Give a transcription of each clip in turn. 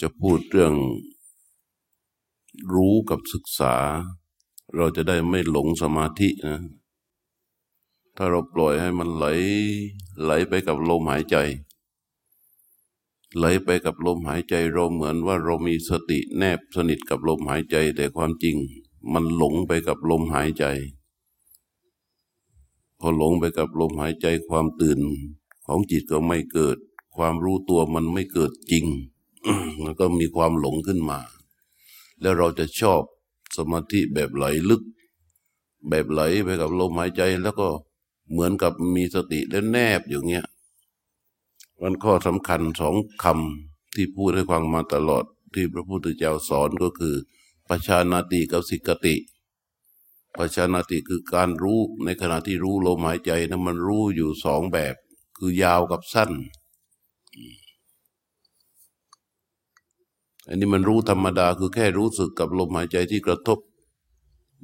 จะพูดเรื่องรู้กับศึกษา เราจะได้ไม่หลงสมาธินะ ถ้าเราปล่อยให้มันไหล ไหลไปกับลมหายใจ ไหลไปกับลมหายใจ เราเหมือนว่าเรามีสติแนบสนิทกับลมหายใจ แต่ความจริง มันหลงไปกับลมหายใจ พอหลงไปกับลมหายใจความตื่นของจิตก็ไม่เกิด ความรู้ตัวมันไม่เกิดจริง มันก็มีความหลงขึ้นมา แล้วเราจะชอบสมาธิแบบไหลลึก แบบไหลไปกับลมหายใจแล้วก็เหมือนกับมีสติแล้วแนบอย่างเงี้ยมันข้อสำคัญสองคำที่พูดให้ฟังมาตลอดที่พระพุทธเจ้าสอนก็คือปัชานาติกับสิกติปัชานาติคือการรู้ในขณะที่รู้ลมหายใจนะมันรู้อยู่สองแบบ คือยาวกับสั้น อันนี้มันรู้ธรรมดาคือแค่รู้สึกกับลมหายใจที่กระทบ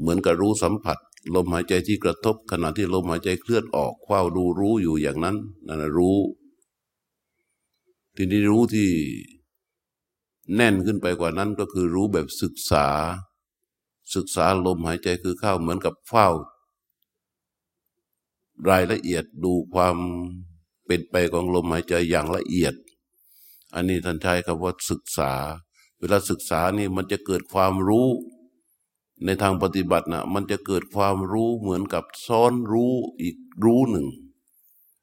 เหมือนกับรู้สัมผัส ลมหายใจที่กระทบ ขณะที่ลมหายใจเคลื่อนออกคว้าดูรู้อยู่อย่างนั้นนั่นรู้ ทีนี้รู้ที่แน่นขึ้นไปกว่านั้นก็คือรู้แบบศึกษา ศึกษาลมหายใจคือเข้าเหมือนกับเฝ้ารายละเอียดดูความเป็นไปของลมหายใจอย่างละเอียด อันนี้ท่านใช้คำว่าศึกษา เวลาศึกษานี่มันจะเกิดความรู้ ในทางปฏิบัตินะมันจะเกิดความรู้เหมือนกับซ้อนรู้อีกรู้หนึ่ง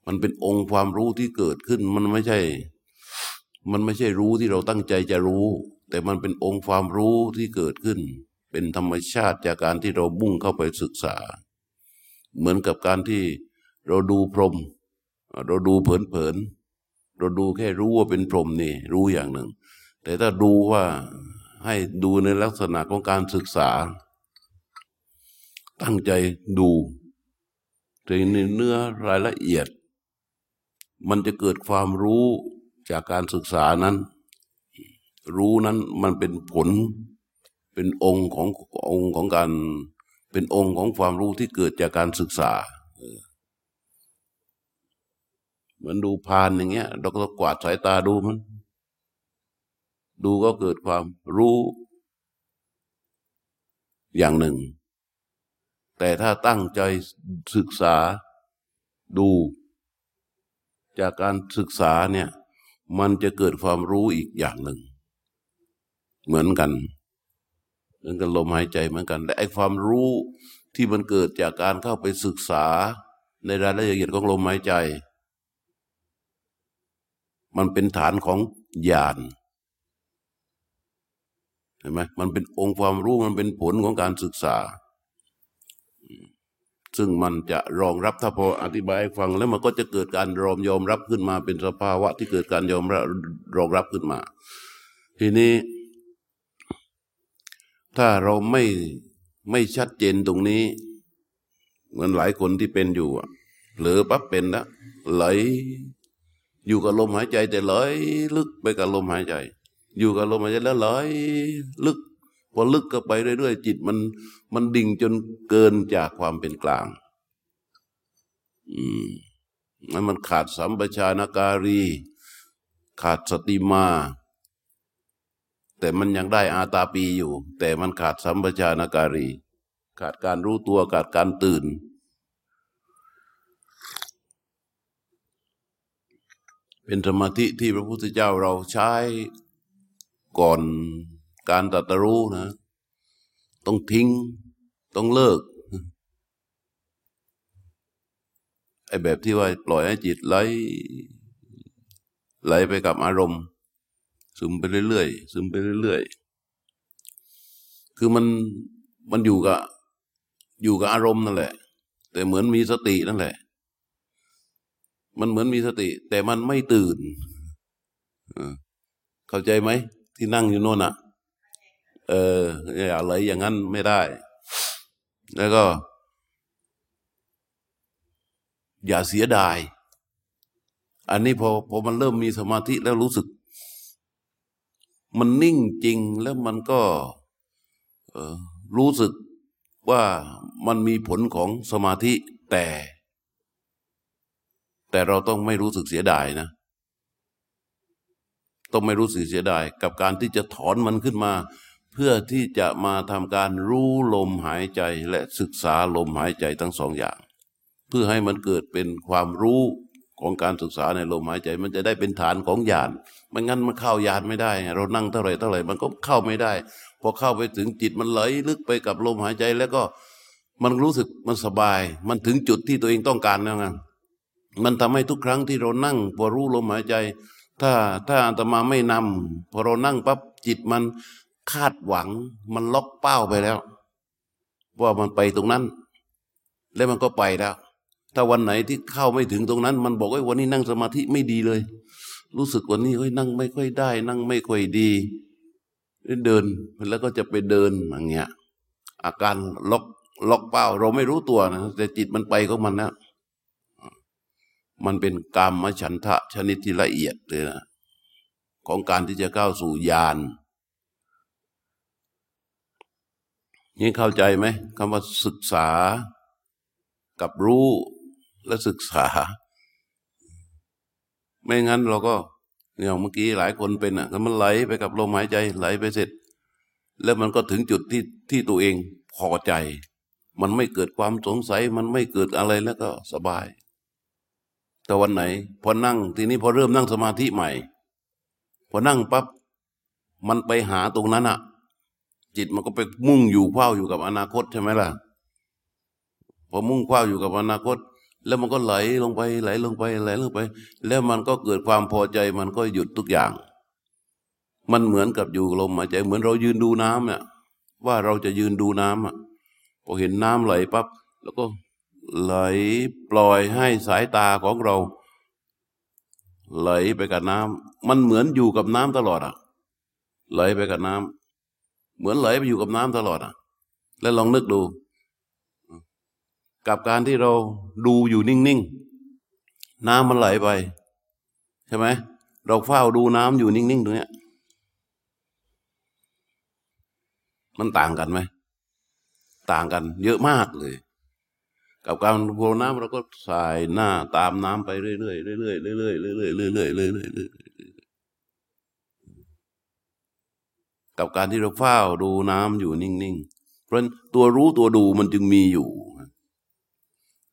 มันเป็นองค์ความรู้ที่เกิดขึ้นมันไม่ใช่ มันไม่ใช่รู้ที่เราตั้งใจจะรู้ แต่มันเป็นองค์ความรู้ที่เกิดขึ้น เป็นธรรมชาติจากการที่เราบุ่งเข้าไปศึกษา เหมือนกับการที่เราดูพรม เราดูเผินๆเราดูแค่รู้ว่าเป็นพรมนี่รู้อย่างหนึ่ง แต่ถ้าดูว่าให้ดูในลักษณะของการศึกษา ตั้งใจดูในเนื้อรายละเอียด มันจะเกิดความรู้จากการศึกษานั้น รู้นั้นมันเป็นผลเป็นองค์ขององค์ของการเป็นองค์ของความรู้ที่เกิดจากการศึกษาเหมือนดูพานอย่างเงี้ยเราก็กวาดสายตาดูมัน ดูก็เกิดความรู้ อย่างหนึ่ง แต่ถ้าตั้งใจศึกษาดู จากการศึกษาเนี่ยมันจะเกิดความรู้อีกอย่างหนึ่ง เหมือนกันเหมือนกันลมหายใจเหมือนกันแต่ไอความรู้ที่มันเกิดจากการเข้าไปศึกษาในรายละเอียดของลมหายใจ มันเป็นฐานของญาณ เห็นไหมมันเป็นองค์ความรู้มันเป็นผลของการศึกษา ซึ่งมันจะรองรับถ้าพออธิบายฟังแล้วมันก็จะเกิดการรอมยอมรับขึ้นมาเป็นสภาวะที่เกิดการยอมรับรองรับขึ้นมา ทีนี้ ถ้าเราไม่ไม่ชัดเจนตรงนี้ เหมือนหลายคนที่เป็นอยู่หรือปั๊บเป็นแล้วไหลอยู่กับลมหายใจแต่ไหลลึกไปกับลมหายใจ อยู่กับลมหายใจแล้วไหลลึกพอลึกก็ไปเรื่อยๆจิตมัน มันดิ่งจนเกินจากความเป็นกลาง อืมนั้นมันขาดสัมปชานการี ขาดสติมา แต่มันยังได้อาตาปีอยู่ แต่มันขาดสัมปชานการี ขาดการรู้ตัวขาดการตื่นเป็นสมาธิที่พระพุทธเจ้าเราใช้ ก่อนการตัตรู้นะ ต้องทิ้ง ต้องเลิกไอ้แบบที่ว่าปล่อยให้จิตไหลไหลไปกับอารมณ์ ซึมไปเรื่อยๆซึมไปเรื่อยๆคือมันมันอยู่กับอยู่กับอารมณ์นั่นแหละ แต่เหมือนมีสตินั่นแหละ มันเหมือนมีสติ แต่มันไม่ตื่นเข้าใจไหม ที่นั่งอยู่โน่นอะ เอออย่าเลอย่างนั้นไม่ได้ แล้วก็ อย่าเสียดาย อันนี้พอพอมันเริ่มมีสมาธิแล้วรู้สึก มันนิ่งจริงแล้วมันก็รู้สึกว่ามันมีผลของสมาธิแต่ แต่เราต้องไม่รู้สึกเสียดายนะ ต้องไม่รู้สึกเสียดาย กับการที่จะถอนมันขึ้นมา เพื่อที่จะมาทำการรู้ลมหายใจและศึกษาลมหายใจทั้งสองอย่าง เพื่อให้มันเกิดเป็นความรู้ของการศึกษาในลมหายใจ มันจะได้เป็นฐานของญาณไม่งั้นมันเข้ายานไม่ได้ เรานั่งเท่าไหร่เท่าไหร่มันก็เข้าไม่ได้ พอเข้าไปถึงจิตมันไหลลึกไปกับลมหายใจแล้วก็มันรู้สึกมันสบาย มันถึงจุดที่ตัวเองต้องการแล้วไงมันทำให้ทุกครั้งที่เรานั่งพอรู้ลมหายใจ ถ้าถ้าอาตมาไม่นำพอเรานั่งปั๊บจิตมันคาดหวัง มันล็อกเป้าไปแล้ว ว่ามันไปตรงนั้น แล้วมันก็ไปแล้ว ถ้าวันไหนที่เข้าไม่ถึงตรงนั้น มันบอกว่าวันนี้นั่งสมาธิไม่ดีเลย รู้สึกวันนี้เฮ้ยนั่งไม่ค่อยได้ นั่งไม่ค่อยดีเดินแล้วก็จะไปเดินอย่างเงี้ยอาการล็อกล็อกเป้า เราไม่รู้ตัวนะแต่จิตมันไปของมันนะ มันเป็นกรรมฉันทะชนิดที่ละเอียดเลยนะของการที่จะเข้าสู่ญาณนี่เข้าใจไหมคำว่าศึกษากับรู้และศึกษา ไม่งั้นเราก็อย่างเมื่อกี้หลายคนเป็นอะมันไหลไปกับลมหายใจไหลไปเสร็จ แล้วมันก็ถึงจุดที่ที่ตัวเองพอใจ มันไม่เกิดความสงสัย มันไม่เกิดอะไรแล้วก็สบาย แต่วันไหน พอนั่ง ทีนี้พอเริ่มนั่งสมาธิใหม่ พอนั่งปั๊บมันไปหาตรงนั้นอะจิตมันก็ไปมุ่งอยู่เฝ้าอยู่กับอนาคตใช่ไหมล่ะพอมุ่งคว้าอยู่กับอนาคต แล้วมันก็ไหลลงไป ไหลลงไปไหลลงไป แล้วมันก็เกิดความพอใจมันก็หยุดทุกอย่าง มันเหมือนกับอยู่ลมหายใจเหมือนเรายืนดูน้ำเนี่ยว่าเราจะยืนดูน้ำอะพอเห็นน้ำไหลปั๊บแล้วก็ ไหลปล่อยให้สายตาของเรา ไหลไปกับน้ำมันเหมือนอยู่กับน้ำตลอดอะไหลไปกับน้ำเหมือนไหลไปอยู่กับน้ำตลอดอะแล้วลองนึกดู กับการที่เราดูอยู่นิ่งๆน้ำมันไหลไป ใช่ไหมเราเฝ้าดูน้ำอยู่นิ่งๆตรงเนี้ยมันต่างกันไหม ต่างกันเยอะมากเลย กับการดูน้ำเราก็สายหน้าตามน้ำไปเรื่อยๆเรื่อยๆเรื่อยๆเรื่อยๆเรื่อยๆเรื่อยๆเรื่อยๆเรื่อยๆกับการที่เราเฝ้าดูน้ำอยู่นิ่งๆ เพราะตัวรู้ตัวดูมันจึงมีอยู่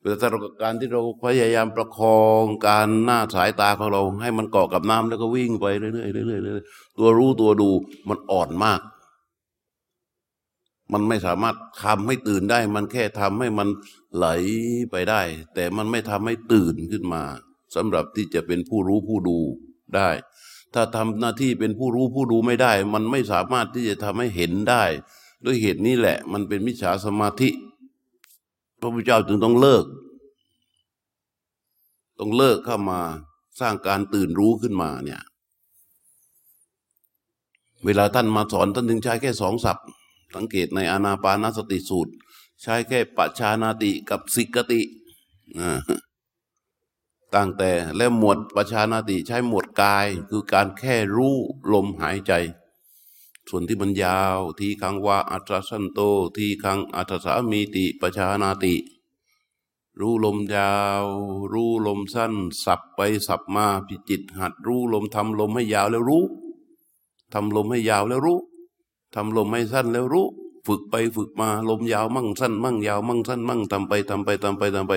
แต่สำหรับการที่เราพยายามประคองการหน้าสายตาของเรา ให้มันเกาะกับน้ำแล้วก็วิ่งไปเรื่อยๆเรื่อยๆเรื่อยๆตัวรู้ตัวดูมันอ่อนมาก มันไม่สามารถทำให้ตื่นได้ มันแค่ทำให้มัน ไหลไปได้ แต่มันไม่ทำให้ตื่นขึ้นมาสำหรับที่จะเป็นผู้รู้ผู้ดูได้ ถ้าทำหน้าที่เป็นผู้รู้ผู้ดูไม่ได้ มันไม่สามารถที่จะทำให้เห็นได้ ด้วยเหตุนี้แหละ มันเป็นมิจฉาสมาธิ พระพุทธเจ้าจึงต้องเลิก ต้องเลิกเข้ามาสร้างการตื่นรู้ขึ้นมาเนี่ย เวลาท่านมาสอนท่านถึงใช้แค่สองศัพท์ สังเกตในอานาปานสติสูตร ใช้แค่ปัจชานาติกับสิกติตั้งแต่และหมวดปัจชานาติใช้หมวดกาย คือการแค่รู้ลมหายใจ ส่วนที่มันยาว ทีคังว่าอัตราสันโต ทีคังอัตสามีติปัจชานาติ รู้ลมยาว รู้ลมสั้น สับไปสับมาพิจิต หัดรู้ลมทำลมให้ยาวแล้วรู้ทำลมให้ยาวแล้วรู้ทำลมให้สั้นแล้วรู้ ฝึกไปฝึกมาลมยาวมั่งสั้น มั่งยาวมั่งสั้น มั่งทำไปทำไปทำไปทำไป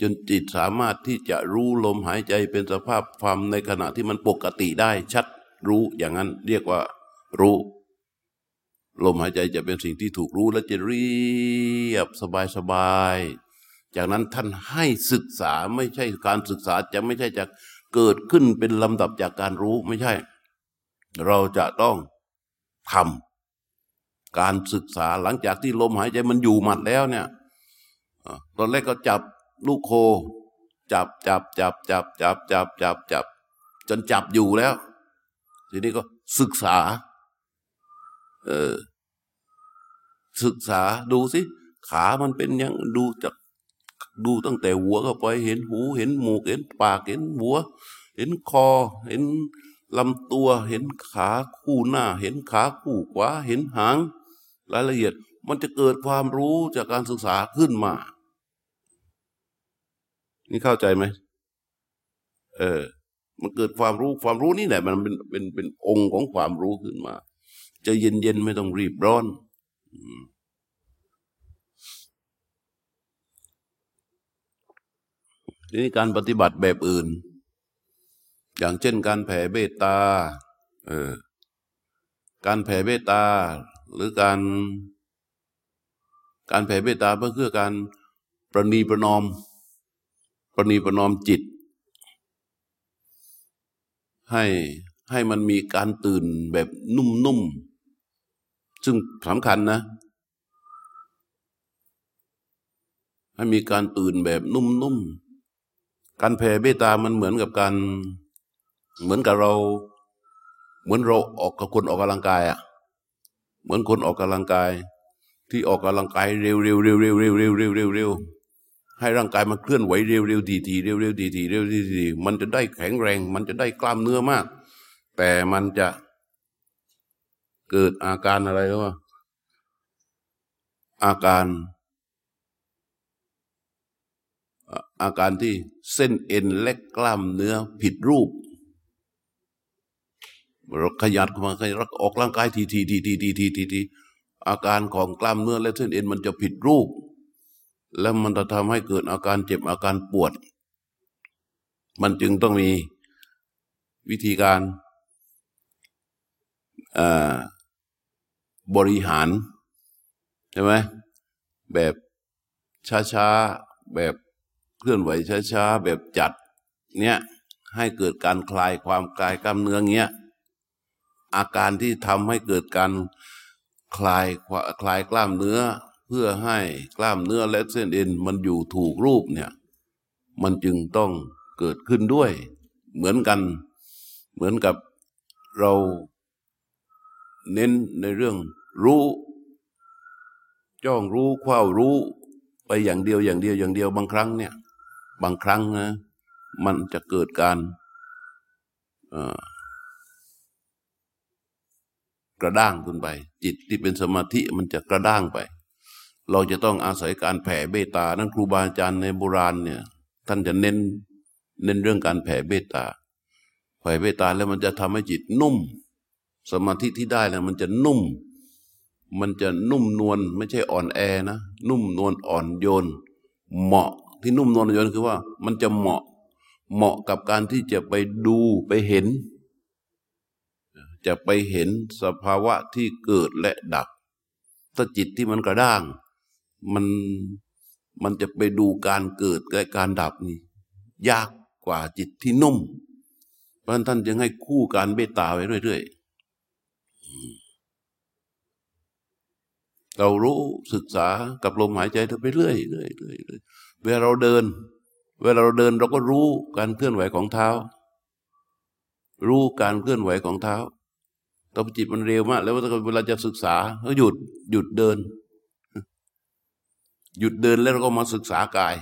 จนจิตสามารถที่จะรู้ลมหายใจเป็นสภาพความในขณะที่มันปกติได้ชัดรู้อย่างนั้นเรียกว่า รู้ ลมหายใจจะเป็นสิ่งที่ถูกรู้และจะเรียบสบายสบายจากนั้นท่านให้ศึกษาไม่ใช่การศึกษาจะไม่ใช่จะเกิดขึ้นเป็นลำดับจากการรู้ไม่ใช่ เราจะต้องทำ การศึกษาหลังจากที่ลมหายใจมันอยู่หมัดแล้วเนี่ยตอนแรกก็จับลูกโค จับจับจับจับจับจับจับจับจนจับอยู่แล้ว ทีนี้ก็ศึกษา เออศึกษาดูสิ ขามันเป็นยังดูจากดูตั้งแต่หัวเข้าไปเห็นหู เห็นหมูกเห็นปากเห็นหัว เห็นคอ เห็นลำตัว เห็นขาคู่หน้า เห็นขาคู่ขวาเห็นหาง รายละเอียดมันจะเกิดความรู้จากการศึกษาขึ้นมา นี่เข้าใจไหมเออ มันเกิดความรู้ความรู้นี่แหละ มันเป็นเป็นเป็นองค์ของความรู้ขึ้นมา จะเย็นเย็นไม่ต้องรีบร้อนทีนี้การปฏิบัติแบบอื่น อย่างเช่นการแผ่เบตตา เออ การแผ่เบตตา หรือการ การแผ่เบตตาเพื่อการประนีประนอม ประนีประนอมจิต ให้ให้มันมีการตื่นแบบนุ่มๆ ซึ่งสำคัญนะ ให้มีการตื่นแบบนุ่มๆ การแผ่เบตตามันเหมือนกับการ เหมือนกับเรา เหมือนเราออกกับคนออกกำลังกายอะ่ะ เหมือนคนออกกำลังกาย ที่ออกกำลังกายเร็วเร็วเร็วเร็วเร็วเร็วเร็วเร็วเร็วให้ร่างกายมันเคลื่อนไหวเร็วเร็วทีทีเร็วเร็วทีทีเร็วทีทีมันจะได้แข็งแรง มันจะได้กล้ามเนื้อมาก แต่มันจะเกิดอาการอะไรรู้ป่ะอาการอาการที่เส้นเอ็นและกล้ามเนื้อผิดรูป เราขยันมาขยันออกร่างกายทีทีทีทีทีทีทีทีอาการของกล้ามเนื้อและเส้นเอ็นมันจะผิดรูป แล้วมันจะทำให้เกิดอาการเจ็บอาการปวด มันจึงต้องมีวิธีการบริหารใช่ไหมแบบช้าๆ แบบเคลื่อนไหวช้าๆ แบบจัด เนี้ยให้เกิดการคลายความคลายกล้ามเนื้อเงี้ย อาการที่ทำให้เกิดการคลายคลายกล้ามเนื้อ เพื่อให้กล้ามเนื้อและเส้นเอ็นมันอยู่ถูกรูปเนี่ย มันจึงต้องเกิดขึ้นด้วย เหมือนกัน เหมือนกับเราเน้นในเรื่องรู้ จ้องรู้คว้ารู้ไปอย่างเดียวอย่างเดียวอย่างเดียวบางครั้งเนี่ย บางครั้งนะ มันจะเกิดการ กระด้างขึ้นไป จิตที่เป็นสมาธิมันจะกระด้างไป เราจะต้องอาศัยการแผ่เบตา นั้นครูบาอาจารย์ในโบราณเนี่ยท่านจะเน้นเน้นเรื่องการแผ่เบตาแผ่เบตาแล้วมันจะทำให้จิตนุ่ม สมาธิที่ได้แล้วมันจะนุ่ม มันจะนุ่มนวลไม่ใช่อ่อนแอนะ นุ่มนวลอ่อนโยน เหมาะที่นุ่มนวลอ่อนโยนคือว่า มันจะเหมาะเหมาะกับการที่จะไปดูไปเห็น จะไปเห็นสภาวะที่เกิดและดับ ถ้าจิตที่มันกระด้าง มันมันจะไปดูการเกิดและการดับนี่ ยากกว่าจิตที่นุ่ม เพราะท่านจึงให้คู่การเบตตาไว้เรื่อยๆ เรารู้ศึกษากับลมหายใจไปเรื่อยๆเรื่อยๆเวลาเราเดิน เวลาเราเดินเราก็รู้การเคลื่อนไหวของเท้า รู้การเคลื่อนไหวของเท้า ตอนจิตมันเร็วมาก แล้วเวลาจะศึกษาก็หยุดหยุดเดิน หยุดเดินแล้วเราก็มาศึกษากาย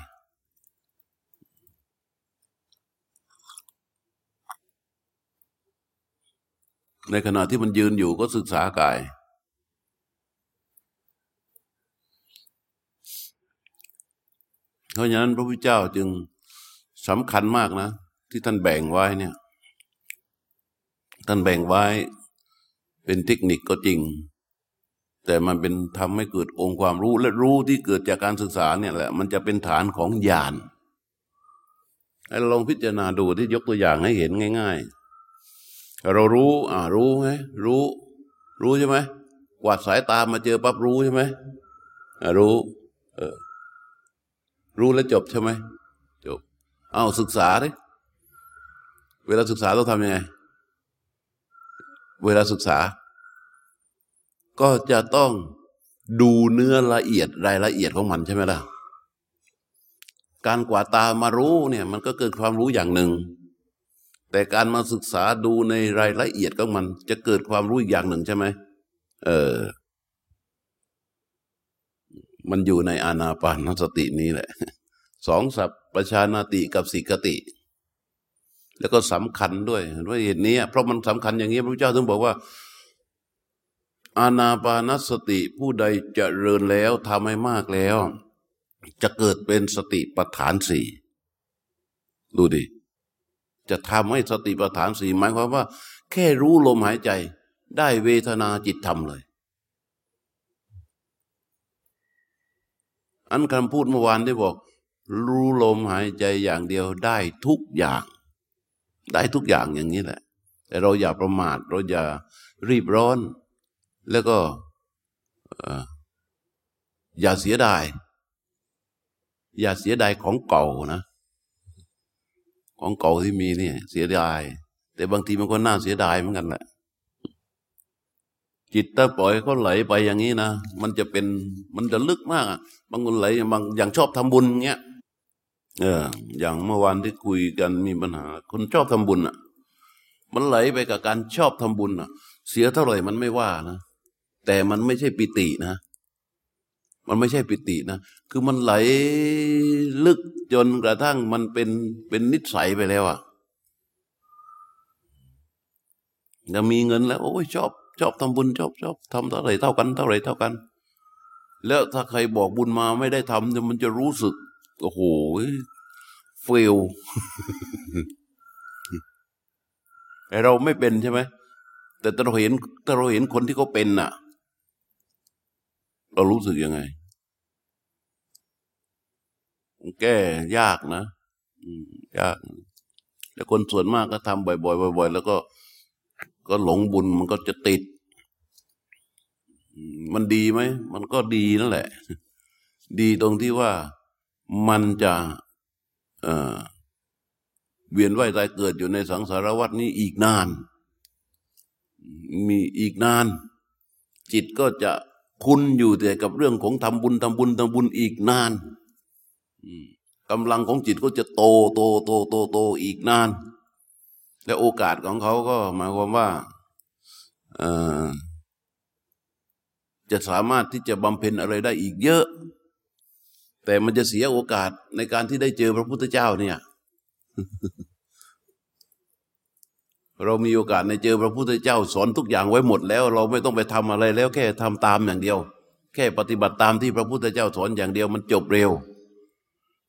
ในขณะที่มันยืนอยู่ก็ศึกษากาย เพราะฉะนั้นพระพุทธเจ้าจึงสำคัญมากนะ ที่ท่านแบ่งไว้เนี่ย ท่านแบ่งไว้ เป็นเทคนิคก็จริง แต่มันเป็นทำให้เกิดองค์ความรู้และรู้ที่เกิดจากการศึกษาเนี่ยแหละ มันจะเป็นฐานของญาณให้ลองพิจารณาดูที่ยกตัวอย่างให้เห็นง่าย ๆ เรารู้ อ่ารู้ไหมรู้ รู้ใช่ไหมกวาดสายตามาเจอปั๊บรู้ใช่ไหมรู้เออรู้แล้วจบใช่ไหมจบ เอาศึกษาดิเวลาศึกษาต้องทำยังไง เวลาศึกษา ก็จะต้องดูเนื้อละเอียดรายละเอียดของมันใช่ไหมล่ะ การกวาดตามารู้เนี่ยมันก็เกิดความรู้อย่างหนึ่ง แต่การมาศึกษาดูในรายละเอียดของมัน จะเกิดความรู้อีกอย่างหนึ่งใช่ไหมเออ มันอยู่ในอานาปานสตินี้แหละสองสัพประชานาติกับสิกติ แล้วก็สำคัญด้วยด้วยเหตุนี้เพราะมันสำคัญอย่างนี้พระเจ้าถึงบอกว่า อาณาปานสติผู้ใดจเจริญแล้วทำให้มากแล้ว จะเกิดเป็นสติปัฏฐานสี่ดูดิ จะทำให้สติปัฏฐานสี่หมายความว่า แค่รู้ลมหายใจได้เวทนาจิตธรรมเลย อันคำพูดเมื่อวานที่บอก รู้ลมหายใจอย่างเดียวได้ทุกอย่าง ได้ทุกอย่างอย่างนี้แหละ แต่เราอย่าประมาทเราอย่ารีบร้อน แล้วก็อย่าเสียดาย อย่าเสียดายของเก่านะ ของเก่าที่มีเนี่ย เสียดาย แต่บางทีมันก็น่าเสียดายเหมือนกันแหละ จิตถ้าปล่อยเขาไหลไปอย่างนี้นะ มันจะเป็น มันจะลึกมาก บางคนไหลบางอย่างชอบทำบุญเงี้ย เออ อย่างเมื่อวานที่คุยกันมีปัญหา คนชอบทำบุญอะ มันไหลไปกับการชอบทำบุญอะ เสียเท่าไหร่มันไม่ว่านะ แต่มันไม่ใช่ปิตินะ มันไม่ใช่ปิตินะ คือมันไหลลึกจนกระทั่งมันเป็นเป็นนิสัยไปแล้วอะจะมีเงินแล้ว โอ้ยชอบชอบทำบุญชอบชอบทำเท่าไรเท่ากันเท่าไรเท่ากัน แล้วถ้าใครบอกบุญมาไม่ได้ทำมันจะรู้สึก โอ้โหเฟลแต่เราไม่เป็นใช่ไหมแต่เราเห็นถ้าเราเห็นคนที่เขาเป็นน่ะ เรารู้สึกยังไง แก้ยากนะยาก แต่คนส่วนมากก็ทำบ่อยๆบ่อยๆแล้วก็ ก็หลงบุญมันก็จะติด มันดีไหม มันก็ดีนั่นแหละ ดีตรงที่ว่ามันจะเวียนว่ายตายเกิดอยู่ในสังสารวัฏนี้อีกนาน มีอีกนาน จิตก็จะ คุณอยู่แต่กับเรื่องของทำบุญทำบุญทำบุญอีกนานกำลังของจิตก็จะโตโตโตโตโตอีกนาน และโอกาสของเขาก็หมายความว่าจะสามารถที่จะบำเพ็ญอะไรได้อีกเยอะ แต่มันจะเสียโอกาสในการที่ได้เจอพระพุทธเจ้าเนี่ย เรามีโอกาสในเจอพระพุทธเจ้าสอนทุกอย่างไว้หมดแล้ว เราไม่ต้องไปทำอะไรแล้วแค่ทำตามอย่างเดียว แค่ปฏิบัติตามที่พระพุทธเจ้าสอนอย่างเดียวมันจบเร็ว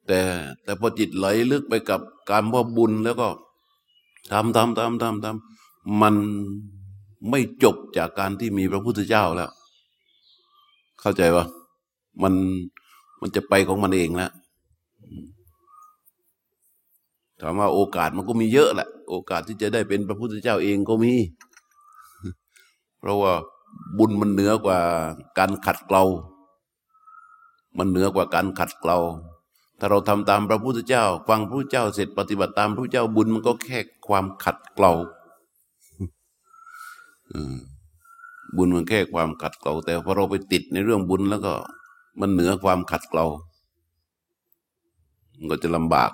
แต่แต่พอจิตไหลลึกไปกับการพ่อบุญแล้วก็ทำทำทำทำทำมันไม่จบจากการที่มีพระพุทธเจ้าแล้ว เข้าใจปะมันมันจะไปของมันเองแล้วถามว่าโอกาสมันก็มีเยอะแหละ โอกาสที่จะได้เป็นพระพุทธเจ้าเองก็มี เพราะว่าบุญมันเหนือกว่าการขัดเกลา มันเหนือกว่าการขัดเกลา ถ้าเราทำตามพระพุทธเจ้า ฟังพระพุทธเจ้าเสร็จปฏิบัติตามพระพุทธเจ้าบุญมันก็แค่ความขัดเกลาบุญมันแค่ความขัดเกลา แต่พอเราไปติดในเรื่องบุญแล้วก็ มันเหนือความขัดเกลา มันก็จะลำบาก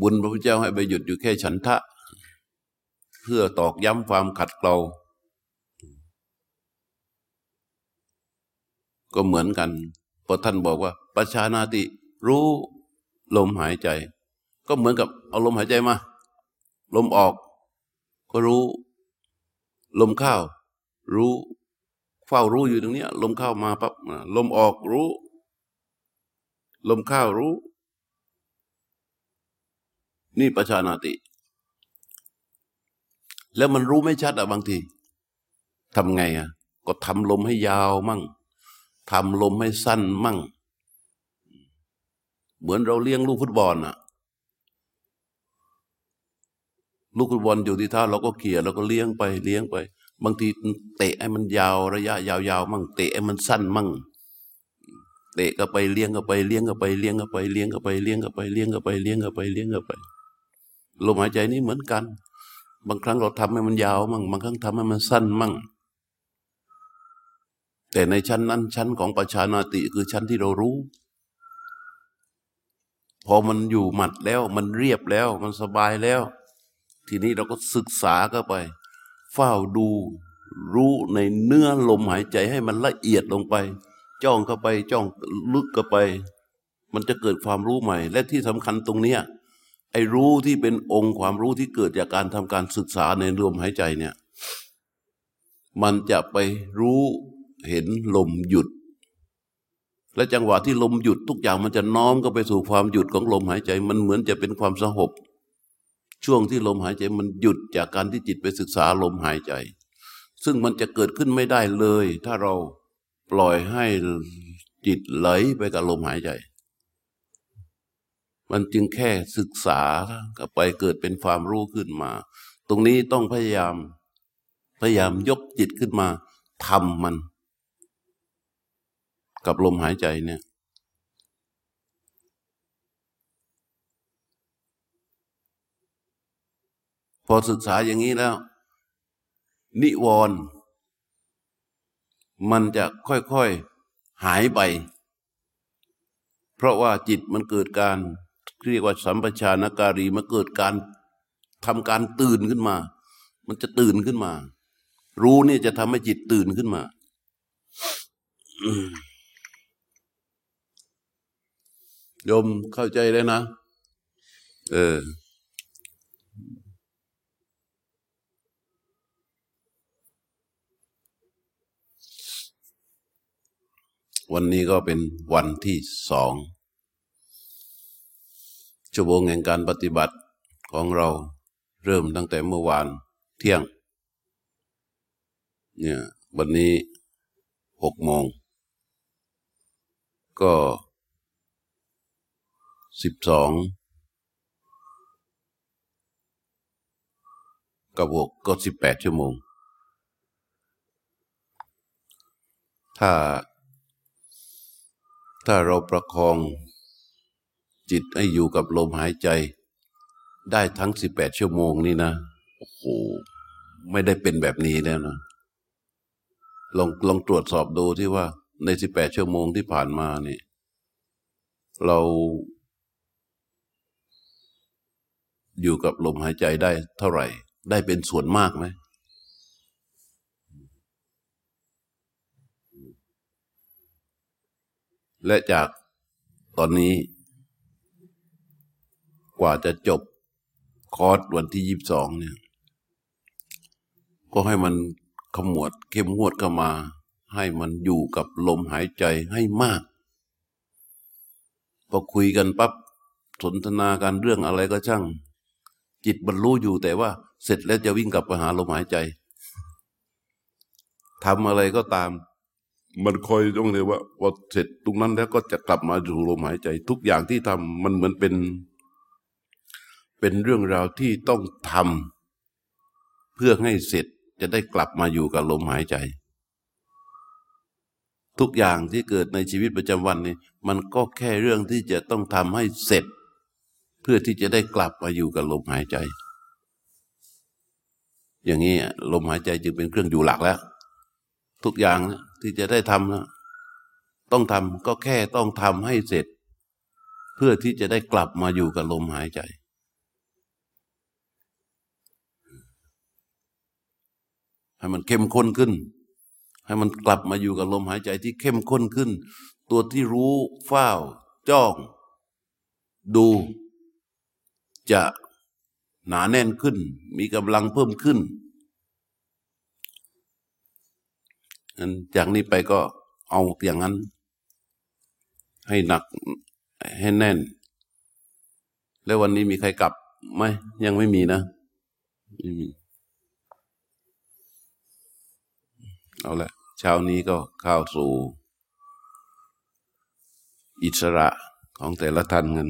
บุญพระพุทธเจ้าให้ไปหยุดอยู่แค่ฉันทะ เพื่อตอกย้ำความขัดเกลาก็เหมือนกันพอท่านบอกว่าประชานาติ รู้ลมหายใจ ก็เหมือนกับเอาลมหายใจมา ลมออก ก็รู้ ลมเข้ารู้เฝ้ารู้อยู่ตรงนี้ลมเข้ามาปั๊บลมออกรู้ ลมเข้ารู้ นี่ประชานาติ แล้วมันรู้ไม่ชัดอะบางทีทำไงอะก็ทำลมให้ยาวมั่งทำลมให้สั้นมั่ง เหมือนเราเลี้ยงลูกฟุตบอลน่ะลูกฟุตบอลอยู่ที่ท่าเราก็เขี่ยเราก็เลี้ยงไปเลี้ยงไป บางทีเตะให้มันยาวระยะ ยาวๆมั่ง เตะให้มันสั้นมั่ง เตะก็ไปเลี้ยงก็ไปเลี้ยงก็ไปเลี้ยงก็ไปเลี้ยงก็ไปเลี้ยงก็ไปเลี้ยงก็ไปเลี้ยงก็ไปเลี้ยงก็ไปล ลมหายใจนี่เหมือนกัน บางครั้งเราทำให้มันยาวมั่งบางครั้งทำให้มันสั้นมั่ง แต่ในชั้นนั้นชั้นของประชานาติคือชั้นที่เรารู้ พอมันอยู่หมัดแล้วมันเรียบแล้วมันสบายแล้ว ทีนี้เราก็ศึกษาเข้าไป เฝ้าดูรู้ในเนื้อลมหายใจให้มันละเอียดลงไป จ้องเข้าไปจ้องลึกเข้าไป มันจะเกิดความรู้ใหม่ และที่สำคัญตรงเนี้ย ไอ้รู้ที่เป็นองค์ความรู้ที่เกิดจากการทำการศึกษาในลมหายใจเนี่ย มันจะไปรู้เห็นลมหยุด และจังหวะที่ลมหยุดทุกอย่างมันจะน้อมก็ไปสู่ความหยุดของลมหายใจ มันเหมือนจะเป็นความสงบช่วงที่ลมหายใจมันหยุดจากการที่จิตไปศึกษาลมหายใจ ซึ่งมันจะเกิดขึ้นไม่ได้เลย ถ้าเราปล่อยให้จิตไหลไปกับลมหายใจ มันจึงแค่ศึกษากับไปเกิดเป็นความรู้ขึ้นมา ตรงนี้ต้องพยายาม พยายามยกจิตขึ้นมาทำมัน กับลมหายใจเนี่ยพอศึกษาอย่างนี้แล้ว นิวรณ์มันจะค่อยๆหายไป เพราะว่าจิตมันเกิดการ เรียกว่าสัมปชานการีมันเกิดการทำการตื่นขึ้นมา มันจะตื่นขึ้นมา รู้นี่จะทำให้จิตตื่นขึ้นมาโยมเข้าใจเลยนะ เออ วันนี้ก็เป็นวันที่สอง ชั่วโมงแห่งการปฏิบัติของเราเริ่มตั้งแต่เมื่อวานเที่ยง เนี่ยวันนี้หกโมง ก็สิบสองกับหกก็สิบแปดชั่วโมง ถ้า ถ้าเราประคอง จิตให้อยู่กับลมหายใจ ได้ทั้งสิบแปดชั่วโมงนี่นะโอ้โหไม่ได้เป็นแบบนี้แล้วนะลองลองตรวจสอบดูที่ว่าในสิบแปดชั่วโมงที่ผ่านมาเนี่ยเราอยู่กับลมหายใจได้เท่าไหร่ ได้เป็นส่วนมากไหม และจากตอนนี้ กว่าจะจบคอร์สวันที่ยี่สิบสองเนี่ย ก็ให้มันขมวดเข้มงวดเข้ามา ให้มันอยู่กับลมหายใจให้มาก พอคุยกันปับ๊บสนทนาการเรื่องอะไรก็ช่าง จิตบรรลุอยู่แต่ว่า เสร็จแล้วจะวิ่งกลับไปหาลมหายใจทำอะไรก็ตาม มันคอยต้องเลยว่าพอเสร็จตรงนั้นแล้วก็จะกลับมาสู่ลมหายใจ ทุกอย่างที่ทำมันเหมือนเป็น เป็นเรื่องราวที่ต้องทำเพื่อให้เสร็จจะได้กลับมาอยู่กับลมหายใจ ทุกอย่างที่เกิดในชีวิตประจำวันนี้มันก็แค่เรื่องที่จะต้องทำให้เสร็จ เพื่อที่จะได้กลับมาอยู่กับลมหายใจ อย่างนี้ลมหายใจจึงเป็นเครื่องอยู่หลักแล้ว ทุกอย่างที่จะได้ทำนะต้องทำก็แค่ต้องทำให้เสร็จ เพื่อที่จะได้กลับมาอยู่กับลมหายใจ ให้มันเข้มข้นขึ้น ให้มันกลับมาอยู่กับลมหายใจที่เข้มข้นขึ้น ตัวที่รู้เฝ้า จ้อง ดู จะหนาแน่นขึ้น มีกำลังเพิ่มขึ้นนั้นจากนี้ไปก็เอาอย่างนั้น ให้หนักให้แน่น แล้ววันนี้มีใครกลับไหมยังไม่มีนะไม่มี เอาละเช้านี้ก็เข้าสู่ อิสระของแต่ละท่านกัน